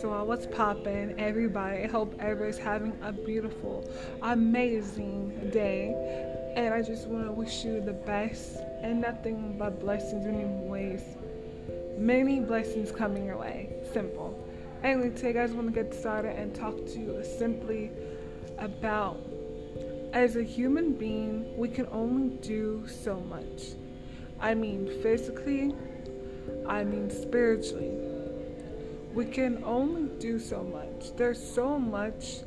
So what's poppin', everybody? I hope everybody's having a beautiful, amazing day. And I just want to wish you the best and nothing but blessings in ways. Many blessings coming your way. Simple. Anyway, today, guys, want to get started and talk to you simply about as a human being, we can only do so much. I mean, physically, I mean, spiritually. We can only do so much. There's so much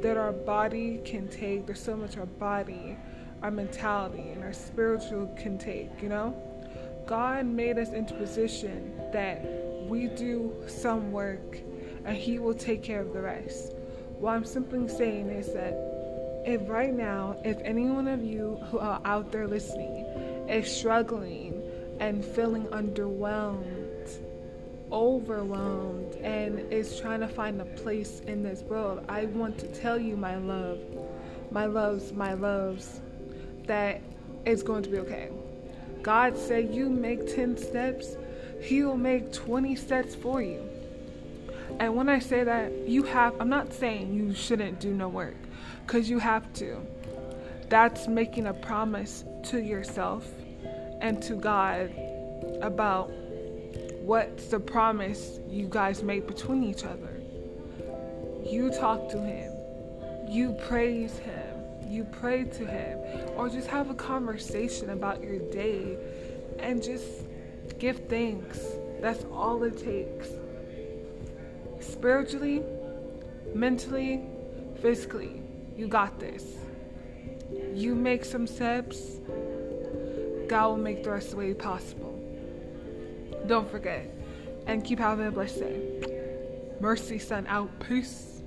that our body can take. There's so much our body, our mentality, and our spiritual can take, you know? God made us into position that we do some work and He will take care of the rest. What I'm simply saying is that if right now, if any one of you who are out there listening is struggling and feeling underwhelmed, overwhelmed, and is trying to find a place in this world, I want to tell you, my love, my loves, my loves, that it's going to be okay. God said, You make 10 steps, He will make 20 steps for you. And when I say that, you have, I'm not saying you shouldn't do no work because you have to. That's making a promise to yourself and to God about what's the promise you guys made between each other. You talk to Him, you praise Him, you pray to Him, or just have a conversation about your day and just give thanks. That's all it takes. Spiritually, mentally, physically you got this. You make some steps, God will make the rest of the way possible. Don't forget. And keep having a blessed day. Mercy, Son, out. Peace.